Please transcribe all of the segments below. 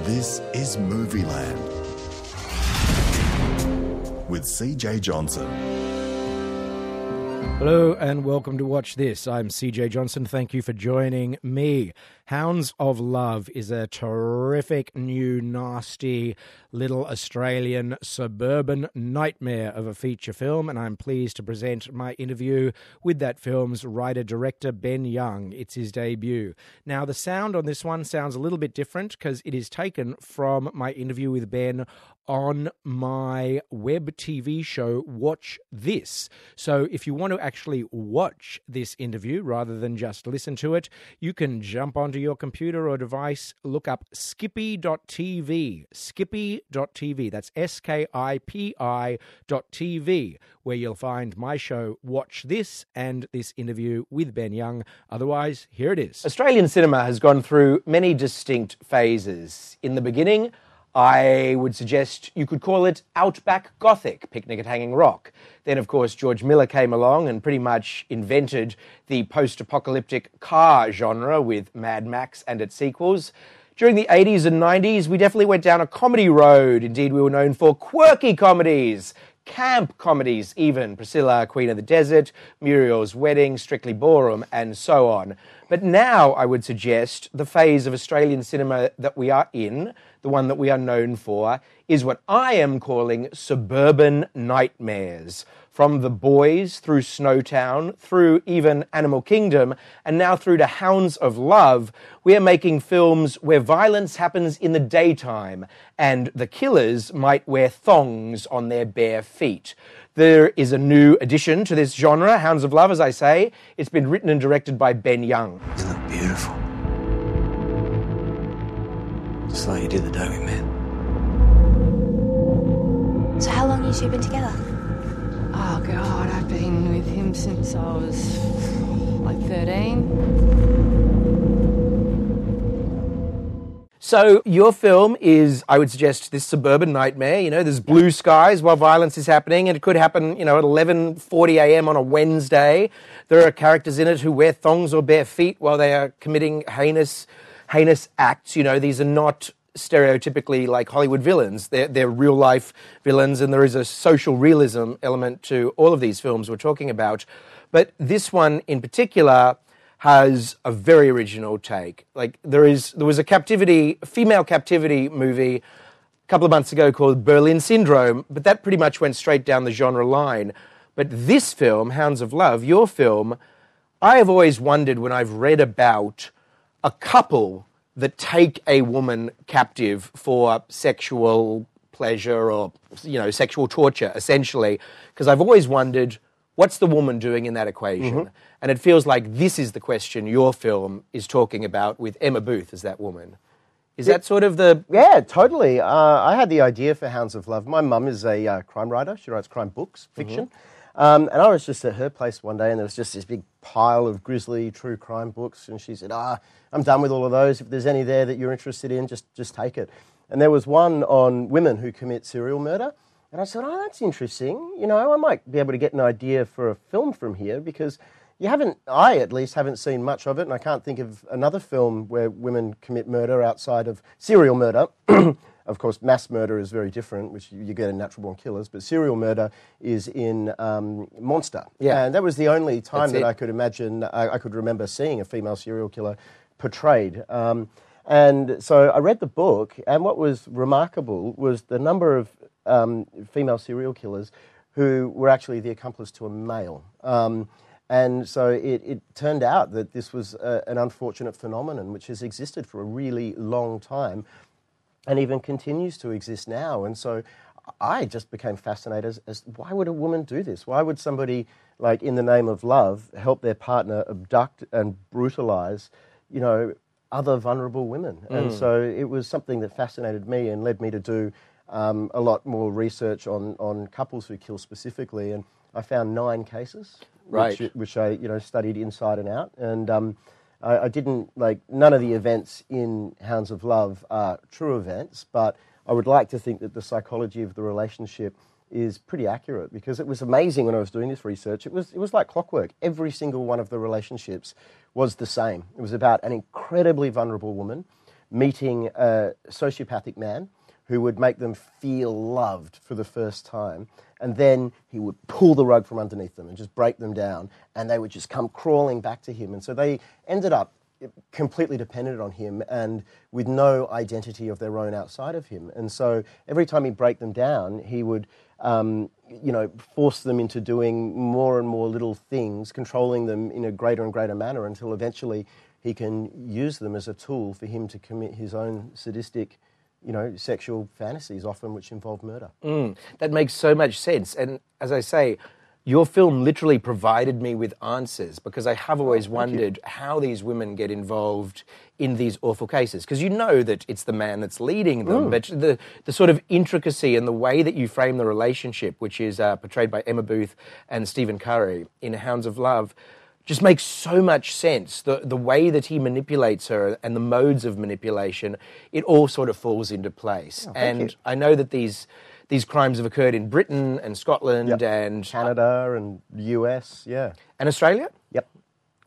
This is Movieland with CJ Johnson. Hello and welcome to Watch This. I'm CJ Johnson. Thank you for joining me. Hounds of Love is a terrific, new, nasty little Australian suburban nightmare of a feature film, and I'm pleased to present my interview with that film's writer director, Ben Young. It's his debut. Now, the sound on this one sounds a little bit different because it is taken from my interview with Ben on my web TV show, Watch This. So if you want to actually watch this interview rather than just listen to it, you can jump onto your computer or device, look up skipi.tv, skipi.tv. That's S K I P I dot TV, where you'll find my show, Watch This, and this interview with Ben Young. Otherwise, here it is. Australian cinema has gone through many distinct phases. In the beginning, I would suggest you could call it Outback Gothic, Picnic at Hanging Rock. Then, of course, George Miller came along and pretty much invented the post apocalyptic car genre with Mad Max and its sequels. During the 80s and 90s, we definitely went down a comedy road. Indeed, we were known for quirky comedies, camp comedies, even Priscilla, Queen of the Desert, Muriel's Wedding, Strictly Ballroom, and so on. But now, I would suggest the phase of Australian cinema that we are in the one that we are known for, is what I am calling suburban nightmares. From The Boys through Snowtown, through even Animal Kingdom, and now through to Hounds of Love, we are making films where violence happens in the daytime and the killers might wear thongs on their bare feet. There is a new addition to this genre, Hounds of Love, as I say. It's been written and directed by Ben Young. You look beautiful. Just like you did the day we met. So how long have you two been together? Oh god, I've been with him since I was like 13. So your film is, I would suggest, this suburban nightmare. You know, there's blue skies while violence is happening, and it could happen, you know, at 11:40 a.m. on a Wednesday. There are characters in it who wear thongs or bare feet while they are committing heinous heinous acts. You know, these are not stereotypically like Hollywood villains. They're, they're real life villains, and there is a social realism element to all of these films we're talking about. But this one in particular has a very original take. Like there is, there was a captivity, female captivity movie a couple of months ago called Berlin Syndrome, but that pretty much went straight down the genre line. But this film, Hounds of Love, your film, I have always wondered when I've read about a couple that take a woman captive for sexual pleasure or you know sexual torture essentially. Because I've always wondered what's the woman doing in that equation? Mm-hmm. and it feels like this is the question your film is talking about with Emma Booth as that woman. Is that sort of the yeah totally. Uh, I had the idea for Hounds of Love. My mum is a uh, crime writer. She writes crime books fiction. mm-hmm. Um, and I was just at her place one day, and there was just this big pile of grisly true crime books. And she said, "Ah, I'm done with all of those. If there's any there that you're interested in, just just take it." And there was one on women who commit serial murder. And I said, "Oh, that's interesting. You know, I might be able to get an idea for a film from here because." You haven't, I at least haven't seen much of it, and I can't think of another film where women commit murder outside of serial murder. Of course, mass murder is very different, which you get in natural born killers, but serial murder is in um, Monster. Yeah. And that was the only time That's that it. I could imagine, I, I, could remember seeing a female serial killer portrayed. Um, and so I read the book, and what was remarkable was the number of um, female serial killers who were actually the accomplice to a male. Um, and so it, it, turned out that this was a, an unfortunate phenomenon which has existed for a really long time and even continues to exist now. And so I just became fascinated as, as, why would a woman do this? Why would somebody, like in the name of love, help their partner abduct and brutalize, you know, other vulnerable women? Mm. And so it was something that fascinated me and led me to do um, a lot more research on, on couples who kill specifically. And I found nine cases, right. which, which I you know studied inside and out. And um, I, I, didn't like none of the events in Hounds of Love are true events, but I would like to think that the psychology of the relationship is pretty accurate because it was amazing when I was doing this research. It was it was like clockwork. Every single one of the relationships was the same. It was about an incredibly vulnerable woman meeting a sociopathic man who would make them feel loved for the first time. And then he would pull the rug from underneath them and just break them down, and they would just come crawling back to him. And so they ended up completely dependent on him and with no identity of their own outside of him. And so every time he'd break them down, he would, um, you know, force them into doing more and more little things, controlling them in a greater and greater manner until eventually he can use them as a tool for him to commit his own sadistic, you know, sexual fantasies, often which involve murder. That makes so much sense. And as I say, your film literally provided me with answers because I have always wondered how these women get involved in these awful cases. Because you know that it's the man that's leading them, but the, the sort of intricacy and the way that you frame the relationship, which is uh, portrayed by Emma Booth and Stephen Curry in Hounds of Love, just makes so much sense. The, the way that he manipulates her and the modes of manipulation, it all sort of falls into place. Oh, and you. I know that these these crimes have occurred in Britain and Scotland Yep. and Canada and US, yeah. and Australia. Yep.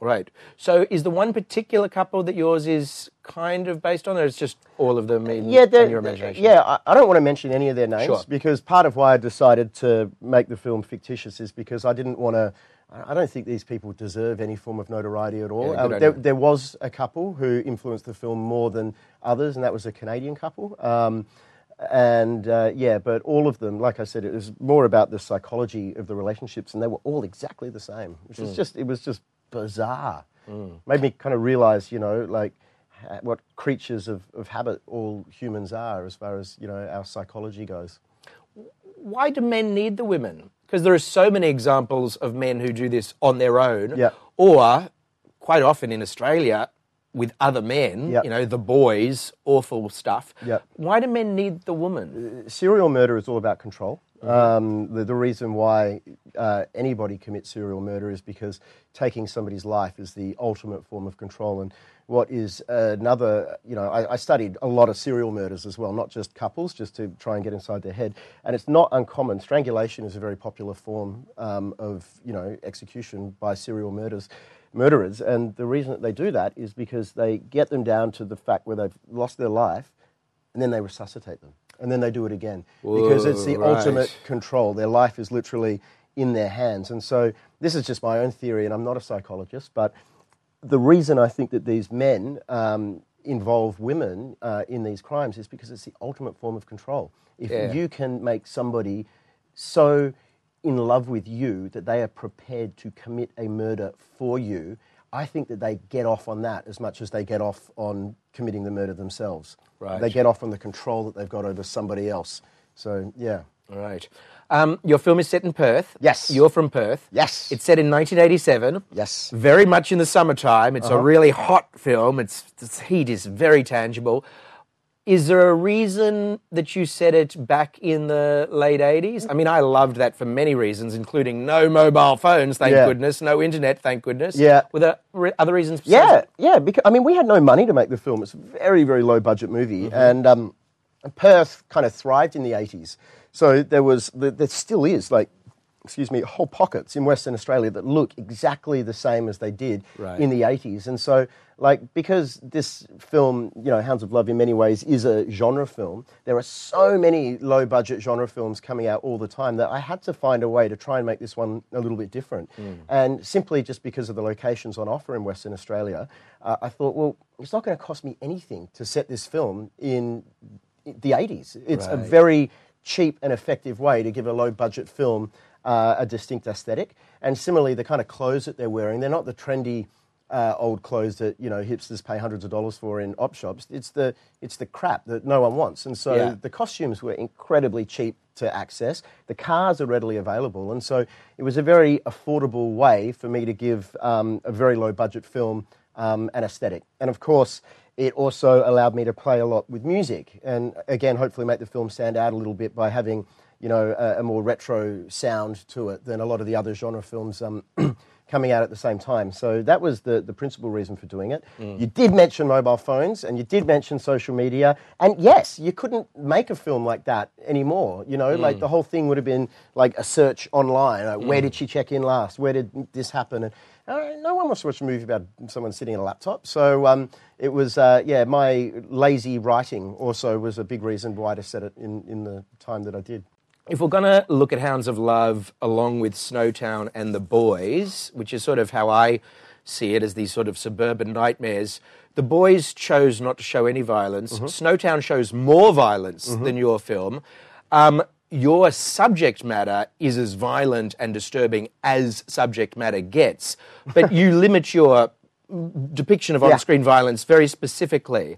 Right. So, is the one particular couple that yours is kind of based on, or it's just all of them uh, in, Yeah, in your imagination? yeah. I, I don't want to mention any of their names Sure. because part of why I decided to make the film fictitious is because I didn't want to. I don't think these people deserve any form of notoriety at all. Yeah, Uh, there, there was a couple who influenced the film more than others, and that was a Canadian couple. Um, and uh, yeah, but all of them, like I said, it was more about the psychology of the relationships, and they were all exactly the same, which Mm. is just it was just bizarre. Made me kind of realize, you know, like ha- what creatures of, of habit all humans are, as far as you know our psychology goes. Why do men need the women? Because there are so many examples of men who do this on their own, Yeah. or quite often in Australia with other men. Yeah. You know, the boys, awful stuff. Yeah. Why do men need the woman? serial murder is all about control. Um, the, the reason why uh, anybody commits serial murder is because taking somebody's life is the ultimate form of control. And what is another, you know, I, I studied a lot of serial murders as well, not just couples, just to try and get inside their head. And it's not uncommon. Strangulation is a very popular form um, of, you know, execution by serial murders. Murderers, and the reason that they do that is because they get them down to the fact where they've lost their life, and then they resuscitate them, and then they do it again because it's the right. ultimate control. Their life is literally in their hands, and so this is just my own theory, and I'm not a psychologist, but the reason I think that these men um, involve women uh, in these crimes is because it's the ultimate form of control. If Yeah. you can make somebody so in love with you that they are prepared to commit a murder for you, I think that they get off on that as much as they get off on committing the murder themselves. Right. They get off on the control that they've got over somebody else. So, yeah. All right. Um, your film is set in Perth. Yes. You're from Perth. Yes. It's set in 1987. Yes. Very much in the summertime. It's a really hot film. It's, its heat is very tangible. Is there a reason that you set it back in the late 80s? I mean, I loved that for many reasons, including no mobile phones, thank Yeah. goodness, no internet, thank goodness. Yeah. Were there re- other reasons? Yeah, besides yeah. Because I mean, we had no money to make the film. It's a very, very low budget movie, and um, Perth kind of thrived in the '80s. So there was, there still is, like, excuse me, whole pockets in Western Australia that look exactly the same as they did Right. in the '80s. And so, like, because this film, you know, Hounds of Love, in many ways is a genre film. There are so many low budget genre films coming out all the time that I had to find a way to try and make this one a little bit different. And simply just because of the locations on offer in Western Australia, uh, I thought, well, it's not going to cost me anything to set this film in the 80s. It's a very cheap and effective way to give a low budget film uh, a distinct aesthetic. And similarly, the kind of clothes that they're wearing, they're not the trendy uh, old clothes that you know hipsters pay hundreds of dollars for in op shops. It's the it's the crap that no one wants. And so Yeah. the costumes were incredibly cheap to access. The cars are readily available, and so it was a very affordable way for me to give um, a very low budget film um, an aesthetic. And of course, it also allowed me to play a lot with music, and again, hopefully, make the film stand out a little bit by having you know a, a more retro sound to it than a lot of the other genre films. Um, Coming out at the same time. So that was the, the principal reason for doing it. Mm. You did mention mobile phones and you did mention social media. And yes, you couldn't make a film like that anymore. You know, like mm. the whole thing would have been like a search online. Like, Where mm. did she check in last? Where did this happen? And, Uh, no one wants to watch a movie about someone sitting at a laptop. So um, it was, uh, yeah, my lazy writing also was a big reason why I set it in, in the time that I did. If we're going to look at Hounds of Love along with Snowtown and The Boys, which is sort of how I see it as these sort of suburban nightmares, The Boys chose not to show any violence. Snowtown shows more violence than your film. Um, your subject matter is as violent and disturbing as subject matter gets, but you limit your depiction of on-screen violence very specifically.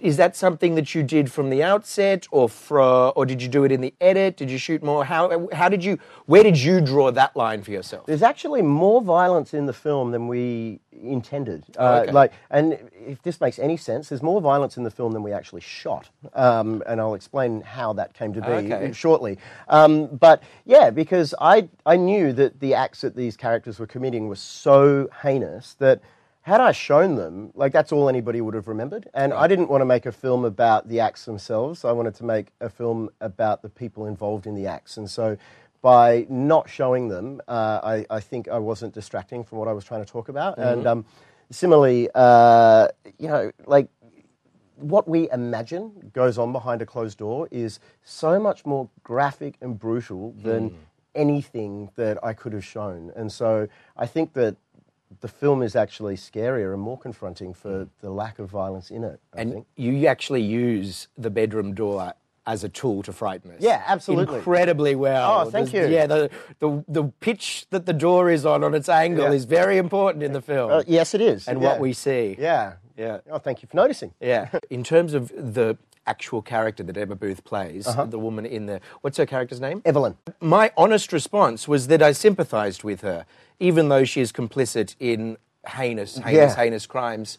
Is that something that you did from the outset, or fro, or did you do it in the edit? Did you shoot more? How how did you? Where did you draw that line for yourself? There's actually more violence in the film than we intended. Uh, okay. Like, and if this makes any sense, there's more violence in the film than we actually shot, um, and I'll explain how that came to be Okay. shortly. Um, but yeah, because I I knew that the acts that these characters were committing were so heinous that. Had I shown them, like that's all anybody would have remembered. And I didn't want to make a film about the acts themselves. I wanted to make a film about the people involved in the acts. And so by not showing them, uh, I, I think I wasn't distracting from what I was trying to talk about. And um, similarly, uh, you know, like what we imagine goes on behind a closed door is so much more graphic and brutal than anything that I could have shown. And so I think that the film is actually scarier and more confronting for the lack of violence in it. I And think. you actually use the bedroom door as a tool to frighten us. Yeah, absolutely. Incredibly well. Oh, thank There's- you. Yeah, the, the the pitch that the door is on on its angle Yeah. is very important in the film. Uh, yes, it is. And yeah. what we see. Yeah. Yeah. Oh, thank you for noticing. Yeah. In terms of the actual character that Emma Booth plays, Uh-huh. the woman in the what's her character's name? Evelyn. My honest response was that I sympathised with her, even though she is complicit in heinous, heinous, Yeah. heinous crimes.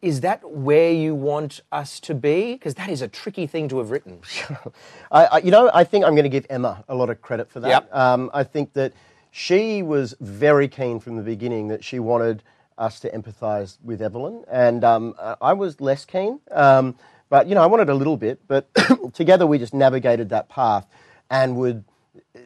Is that where you want us to be? Because that is a tricky thing to have written. I, I, you know, I think I'm going to give Emma a lot of credit for that. Yep. Um, I think that she was very keen from the beginning that she wanted us to empathise with Evelyn, and um, I was less keen. Um, but you know, I wanted a little bit. But together, we just navigated that path and would uh,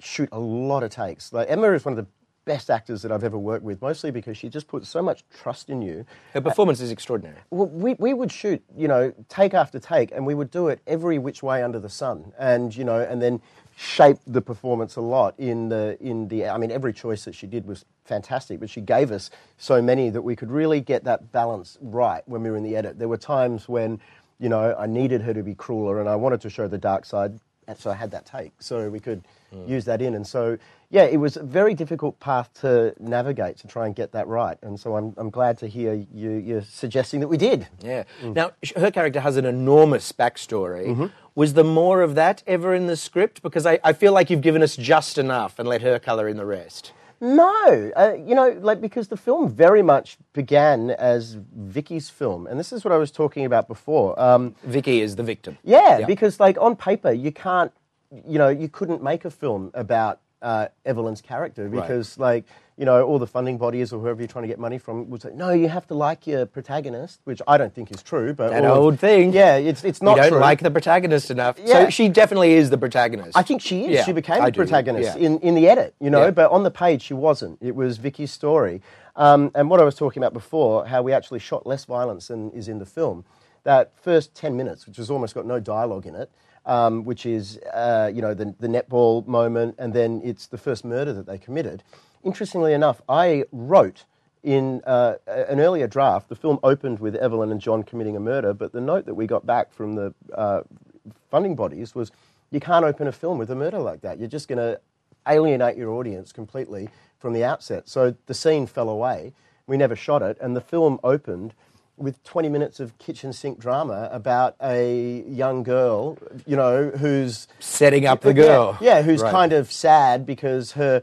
shoot a lot of takes. Like Emma is one of the best actors that I've ever worked with, mostly because she just puts so much trust in you. Her performance is extraordinary. Well, we, we would shoot, you know, take after take, and we would do it every which way under the sun, and you know, and then shape the performance a lot in the in the. I mean, every choice that she did was fantastic, but she gave us so many that we could really get that balance right when we were in the edit. There were times when, you know, I needed her to be crueler, and I wanted to show the dark side, and so I had that take, so we could use that in, and so. Yeah, it was a very difficult path to navigate to try and get that right, and so I'm, I'm glad to hear you, you're suggesting that we did. Yeah. Now, her character has an enormous backstory. Mm-hmm. Was there more of that ever in the script? Because I, I feel like you've given us just enough and let her colour in the rest. No, uh, you know, like because the film very much began as Vicky's film, and this is what I was talking about before. Um, Vicky is the victim. yeah, Yeah. because like on paper, you can't, you know, you couldn't make a film about uh, Evelyn's character because, like, you know, all the funding bodies or whoever you're trying to get money from would say, no, you have to like your protagonist, which I don't think is true. But That of- old thing. yeah, it's it's You not don't true. like the protagonist enough. Yeah. So she definitely is the protagonist. I think she is. Yeah, she became I the do, protagonist yeah. in, in the edit, you know, but on the page she wasn't. It was Vicky's story. Um, and what I was talking about before, how we actually shot less violence than is in the film. That first 10 minutes, which has almost got no dialogue in it, um, which is, uh, you know, the, the netball moment, and then it's the first murder that they committed. Interestingly enough, I wrote in uh, an earlier draft, the film opened with Evelyn and John committing a murder, but the note that we got back from the uh, funding bodies was you can't open a film with a murder like that. You're just going to alienate your audience completely from the outset. So the scene fell away. We never shot it, and the film opened with 20 minutes of kitchen sink drama about a young girl, you know, who's Setting up the yeah, girl. Yeah, who's Right. kind of sad because her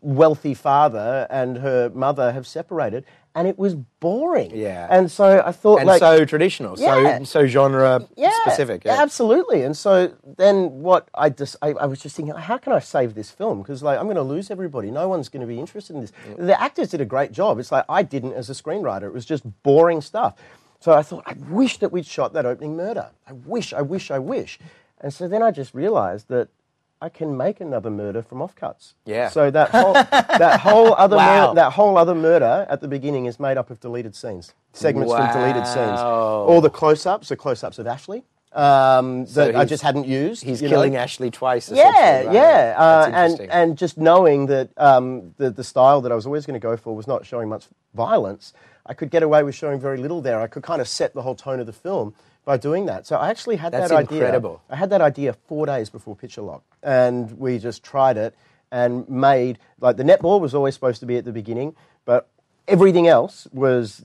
wealthy father and her mother have separated, and it was boring. Yeah. And so I thought, and like, so traditional, Yeah. so so genre yeah, specific. Yeah. absolutely. And so then what I just I, I was just thinking, how can I save this film? Because like I'm going to lose everybody. No one's going to be interested in this. The actors did a great job. It's like I didn't as a screenwriter. It was just boring stuff. So I thought, I wish that we'd shot that opening murder. I wish, I wish, I wish. And so then I just realised that I can make another murder from offcuts. Yeah. So that whole that whole other Wow. mur- that whole other murder at the beginning is made up of deleted scenes, segments from deleted scenes. All the close-ups, the close-ups of Ashleigh um, So that I just hadn't used. He's you know. killing Ashleigh twice. Yeah, right? yeah, uh, and and just knowing that um, the the style that I was always going to go for was not showing much violence, I could get away with showing very little there. I could kind of set the whole tone of the film by doing that. So I actually had That's that idea. incredible. I had that idea four days before Picture Lock, and we just tried it and made like the netball was always supposed to be at the beginning, but everything else was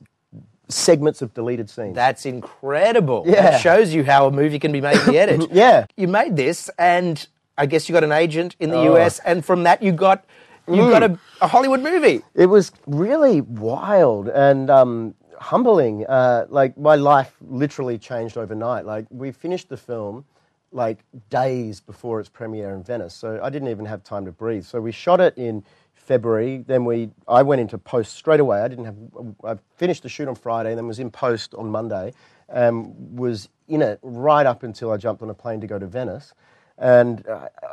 segments of deleted scenes. That's incredible. Yeah. That shows you how a movie can be made in the edit. Yeah. You made this, and I guess you got an agent in the Oh. US, and from that you got you Mm. got a, a Hollywood movie. It was really wild and um, humbling. Uh, like my life literally changed overnight. Like we finished the film like days before its premiere in Venice, so I didn't even have time to breathe. So we shot it in February. Then we, I went into post straight away. I didn't have. I finished the shoot on Friday, and then was in post on Monday. Um, was in it right up until I jumped on a plane to go to Venice and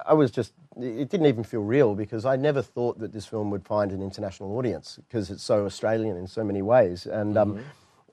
I was just it didn't even feel real because I never thought that this film would find an international audience because it's so Australian in so many ways. And um,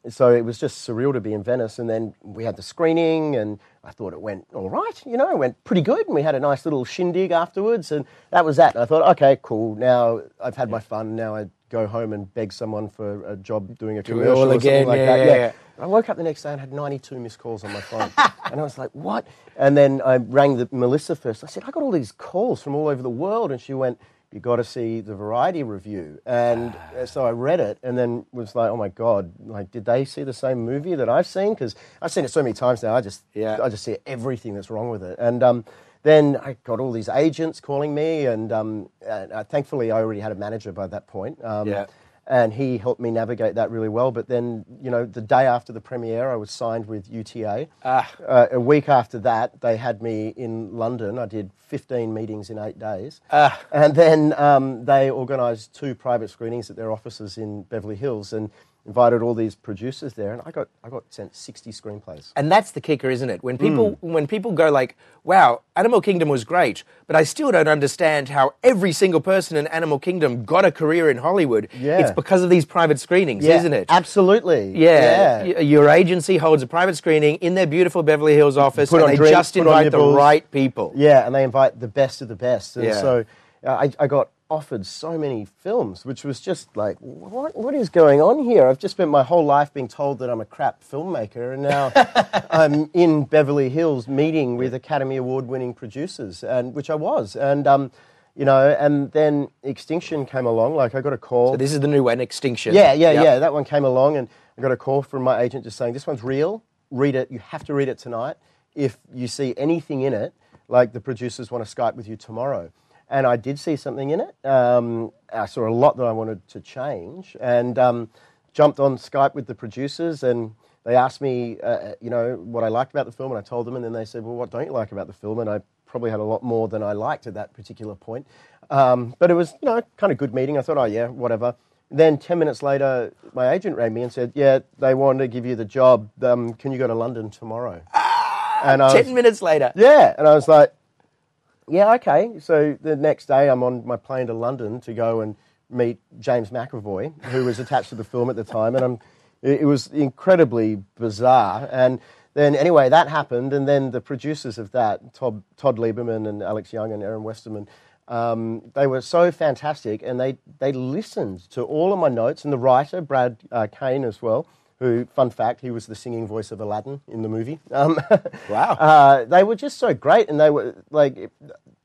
so it was just surreal to be in Venice. And then we had the screening and I thought it went all right you know it went pretty good. And we had a nice little shindig afterwards and that was that. And I thought okay cool. Now I've had my fun. Now I go home and beg someone for a job doing a Do commercial or something again, like yeah, that. yeah, yeah. I woke up the next day and had 92 missed calls on my phone. and I was like, what? And then I rang the, Melissa first. I said, I got all these calls from all over the world. And she went, you got to see the Variety review. And uh, so I read it and then was like, oh my God, like, did they see the same movie that I've seen? Because I've seen it so many times now. I just, Yeah. I just see everything that's wrong with it. And um, then I got all these agents calling me. And um, and, uh, thankfully, I already had a manager by that point. Um, Yeah. And he helped me navigate that really well. But then, you know, the day after the premiere, I was signed with UTA. Ah. Uh, a week after that, they had me in London. I did 15 meetings in eight days. Ah. And then um, they organised two private screenings at their offices in Beverly Hills and invited all these producers there. And I got, I got sent 60 screenplays. And that's the kicker, isn't it? When people Hmm. when people go like, "Wow, Animal Kingdom was great," but I still don't understand how every single person in Animal Kingdom got a career in Hollywood. Yeah. It's because of these private screenings, isn't it? Absolutely. Yeah. yeah. Your agency holds a private screening in their beautiful Beverly Hills office, and they drinks, just invite the right people. Yeah, and they invite the best of the best. And Yeah. so uh, I, I got offered so many films, which was just like, what, what is going on here? I've just spent my whole life being told that I'm a crap filmmaker, and now I'm in Beverly Hills meeting with Academy Award winning producers, and which I was. And, um, you know, and then Extinction came along. Like, I got a call. So this is the new one, Extinction. Yeah, yeah, Yep. yeah. That one came along, and I got a call from my agent just saying, "This one's real. Read it. You have to read it tonight. If you see anything in it, like the producers want to Skype with you tomorrow." And I did see something in it. Um, I saw a lot that I wanted to change, and um, jumped on Skype with the producers, and they asked me, uh, you know, what I liked about the film, and I told them, and then they said, "Well, what don't you like about the film?" And I probably had a lot more than I liked at that particular point. Um, but it was, you know, kind of good meeting. I thought, oh yeah, whatever. Then 10 minutes later, my agent rang me and said, Yeah, they want to give you the job. Um, can you go to London tomorrow? and I was, Ten minutes later. Yeah. And I was like, Yeah, okay. So the next day, I'm on my plane to London to go and meet James McAvoy, who was attached to the film at the time. And I'm, it, was incredibly bizarre. And then, anyway, that happened. And then the producers of that, Todd, Todd Lieberman and Alex Young and Aaron Westerman, um, they were so fantastic, and they, they listened to all of my notes, and the writer, Brad uh, Kane, as well, who, fun fact, he was the singing voice of Aladdin in the movie. Um, Wow. uh, they were just so great, and they were like,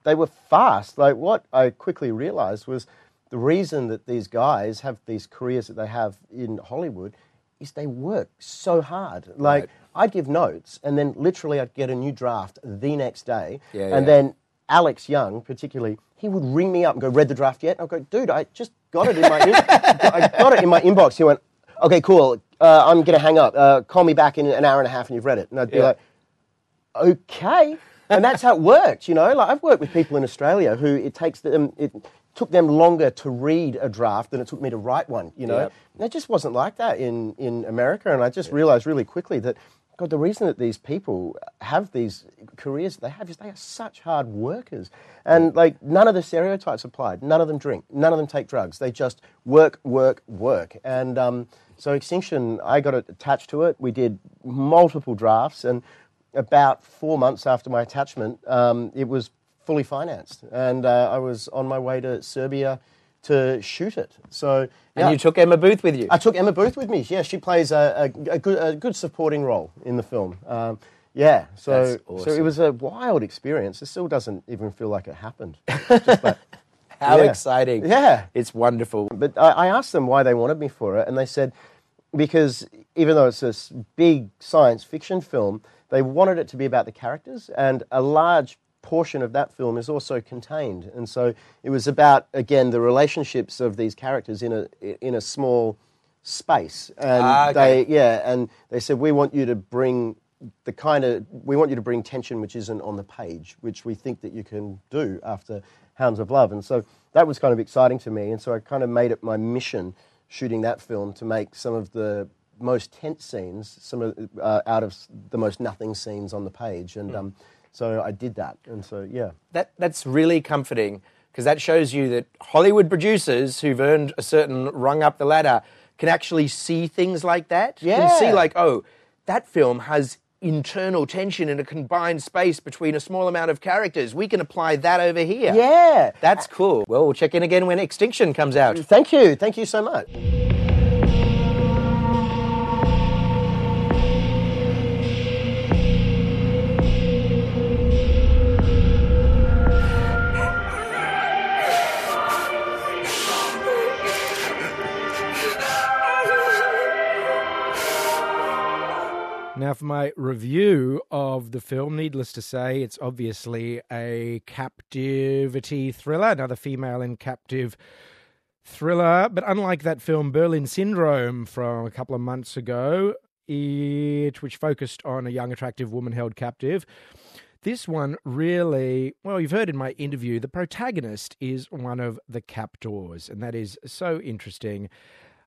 they were fast. Like what I quickly realised was the reason that these guys have these careers that they have in Hollywood is they work so hard. Like Right. I'd give notes, and then literally I'd get a new draft the next day, Yeah, and yeah. then Alex Young, particularly, he would ring me up and go, "Read the draft yet?" I'd go, "Dude, I just got it in my, in- I got it in my inbox." He went, "Okay, cool. Uh, I'm gonna hang up. Uh, call me back in an hour and a half, and you've read it." And I'd be Yeah. like, "Okay," and that's how it worked. You know, like I've worked with people in Australia who it takes them it took them longer to read a draft than it took me to write one. You know, Yep. and it just wasn't like that in in America. And I just realised really quickly that God, the reason that these people have these careers they have is they are such hard workers. And like none of the stereotypes applied. None of them drink. None of them take drugs. They just work, work, work. And um, so Extinction, I got attached to it. We did multiple drafts, and about four months after my attachment, um, it was fully financed, and uh, I was on my way to Serbia to shoot it. So And yeah, you took Emma Booth with you. I took Emma Booth with me. Yeah, she plays a, a, a, good, a good supporting role in the film. Um, yeah, so That's so it was a wild experience. It still doesn't even feel like it happened. Just like- How yeah. exciting. Yeah. It's wonderful. But I, I asked them why they wanted me for it, and they said because even though it's this big science fiction film, they wanted it to be about the characters, and a large portion of that film is also contained. And so it was about again the relationships of these characters in a in a small space. And Ah, okay. they yeah, and they said we want you to bring the kind of we want you to bring tension which isn't on the page, which we think that you can do after Hounds of Love. And so that was kind of exciting to me. And so I kind of made it my mission shooting that film to make some of the most tense scenes, some of uh, out of the most nothing scenes on the page. And um, so I did that. And so yeah. That, that's really comforting because that shows you that Hollywood producers who've earned a certain rung up the ladder can actually see things like that. Yeah. Can see, like, oh, that film has internal tension in a combined space between a small amount of characters. We can apply that over here. Yeah. That's cool. Well, we'll check in again when Extinction comes out. Thank you. Thank you so much. For my review of the film, needless to say, it's obviously a captivity thriller, another female in captive thriller. But unlike that film Berlin Syndrome from a couple of months ago, it which focused on a young, attractive woman held captive, this one really, well, you've heard in my interview, the protagonist is one of the captors, and that is so interesting.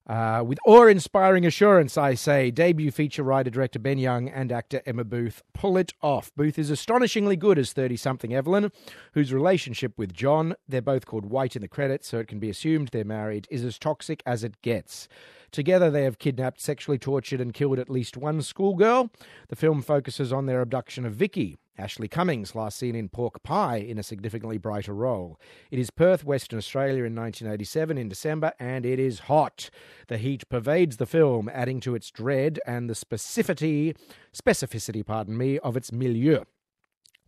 Uh, with awe-inspiring assurance, I say, debut feature writer director Ben Young and actor Emma Booth pull it off. Booth is astonishingly good as 30-something Evelyn, whose relationship with John, they're both called White in the credits, so it can be assumed they're married, is as toxic as it gets. Together, they have kidnapped, sexually tortured, and killed at least one schoolgirl. The film focuses on their abduction of Vicky, Ashleigh Cummings, last seen in Pork Pie in a significantly brighter role. It is Perth, Western Australia in 1987 in December, and it is hot. The heat pervades the film, adding to its dread and the specificity, specificity, pardon me, of its milieu.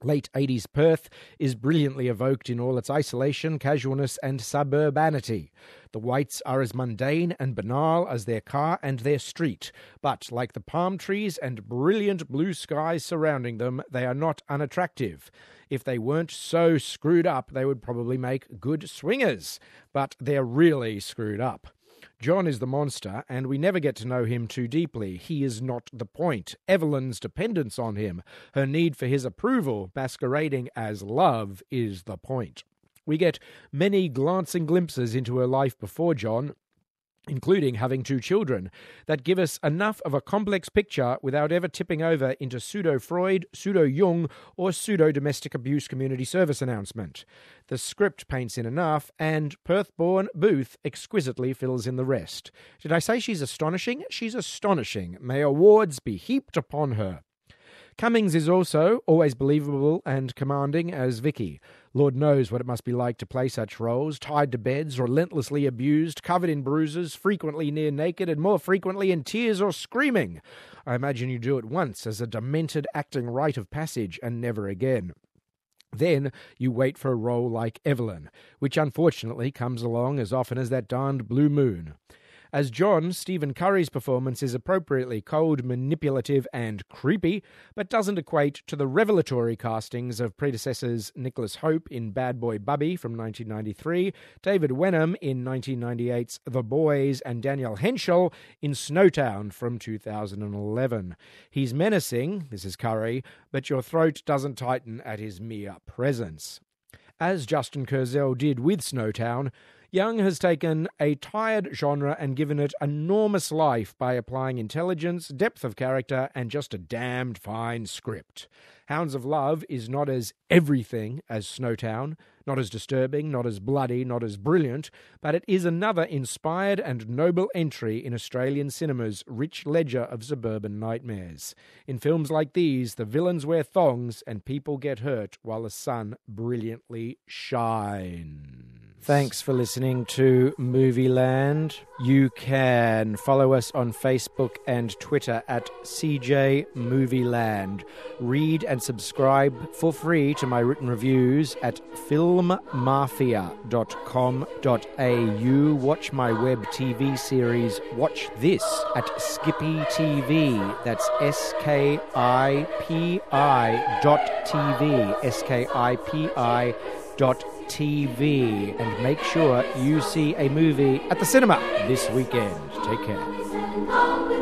Late 80s Perth is brilliantly evoked in all its isolation, casualness, and suburbanity. The whites are as mundane and banal as their car and their street, but like the palm trees and brilliant blue skies surrounding them, they are not unattractive. If they weren't so screwed up, they would probably make good swingers, but they're really screwed up. John is the monster, and we never get to know him too deeply. He is not the point. Evelyn's dependence on him, her need for his approval, masquerading as love, is the point. We get many glancing glimpses into her life before John, including having two children, that give us enough of a complex picture without ever tipping over into pseudo Freud, pseudo Jung, or pseudo domestic abuse community service announcement. The script paints in enough, and Perth born Booth exquisitely fills in the rest. Did I say she's astonishing? She's astonishing. May awards be heaped upon her. Cummings is also always believable and commanding as Vicky. Lord knows what it must be like to play such roles, tied to beds, relentlessly abused, covered in bruises, frequently near naked, and more frequently in tears or screaming. I imagine you do it once as a demented acting rite of passage and never again. Then you wait for a role like Evelyn, which unfortunately comes along as often as that darned blue moon. As John, Stephen Curry's performance is appropriately cold, manipulative, and creepy, but doesn't equate to the revelatory castings of predecessors Nicholas Hope in Bad Boy Bubby from 1993, David Wenham in 1998's The Boys, and Daniel Henshall in Snowtown from 2011. He's menacing, this is Curry, but your throat doesn't tighten at his mere presence. As Justin Kurzel did with Snowtown, Young has taken a tired genre and given it enormous life by applying intelligence, depth of character, and just a damned fine script. Hounds of Love is not as everything as Snowtown, not as disturbing, not as bloody, not as brilliant, but it is another inspired and noble entry in Australian cinema's rich ledger of suburban nightmares. In films like these, the villains wear thongs and people get hurt while the sun brilliantly shines. Thanks for listening to Movie Land. You can follow us on Facebook and Twitter at CJ Movie Land. Read and subscribe for free to my written reviews at filmmafia.com.au. Watch my web TV series Watch This at Skipi TV. That's S K I P I dot TV. S K I P I dot TV. And make sure you see a movie at the cinema this weekend. Take care.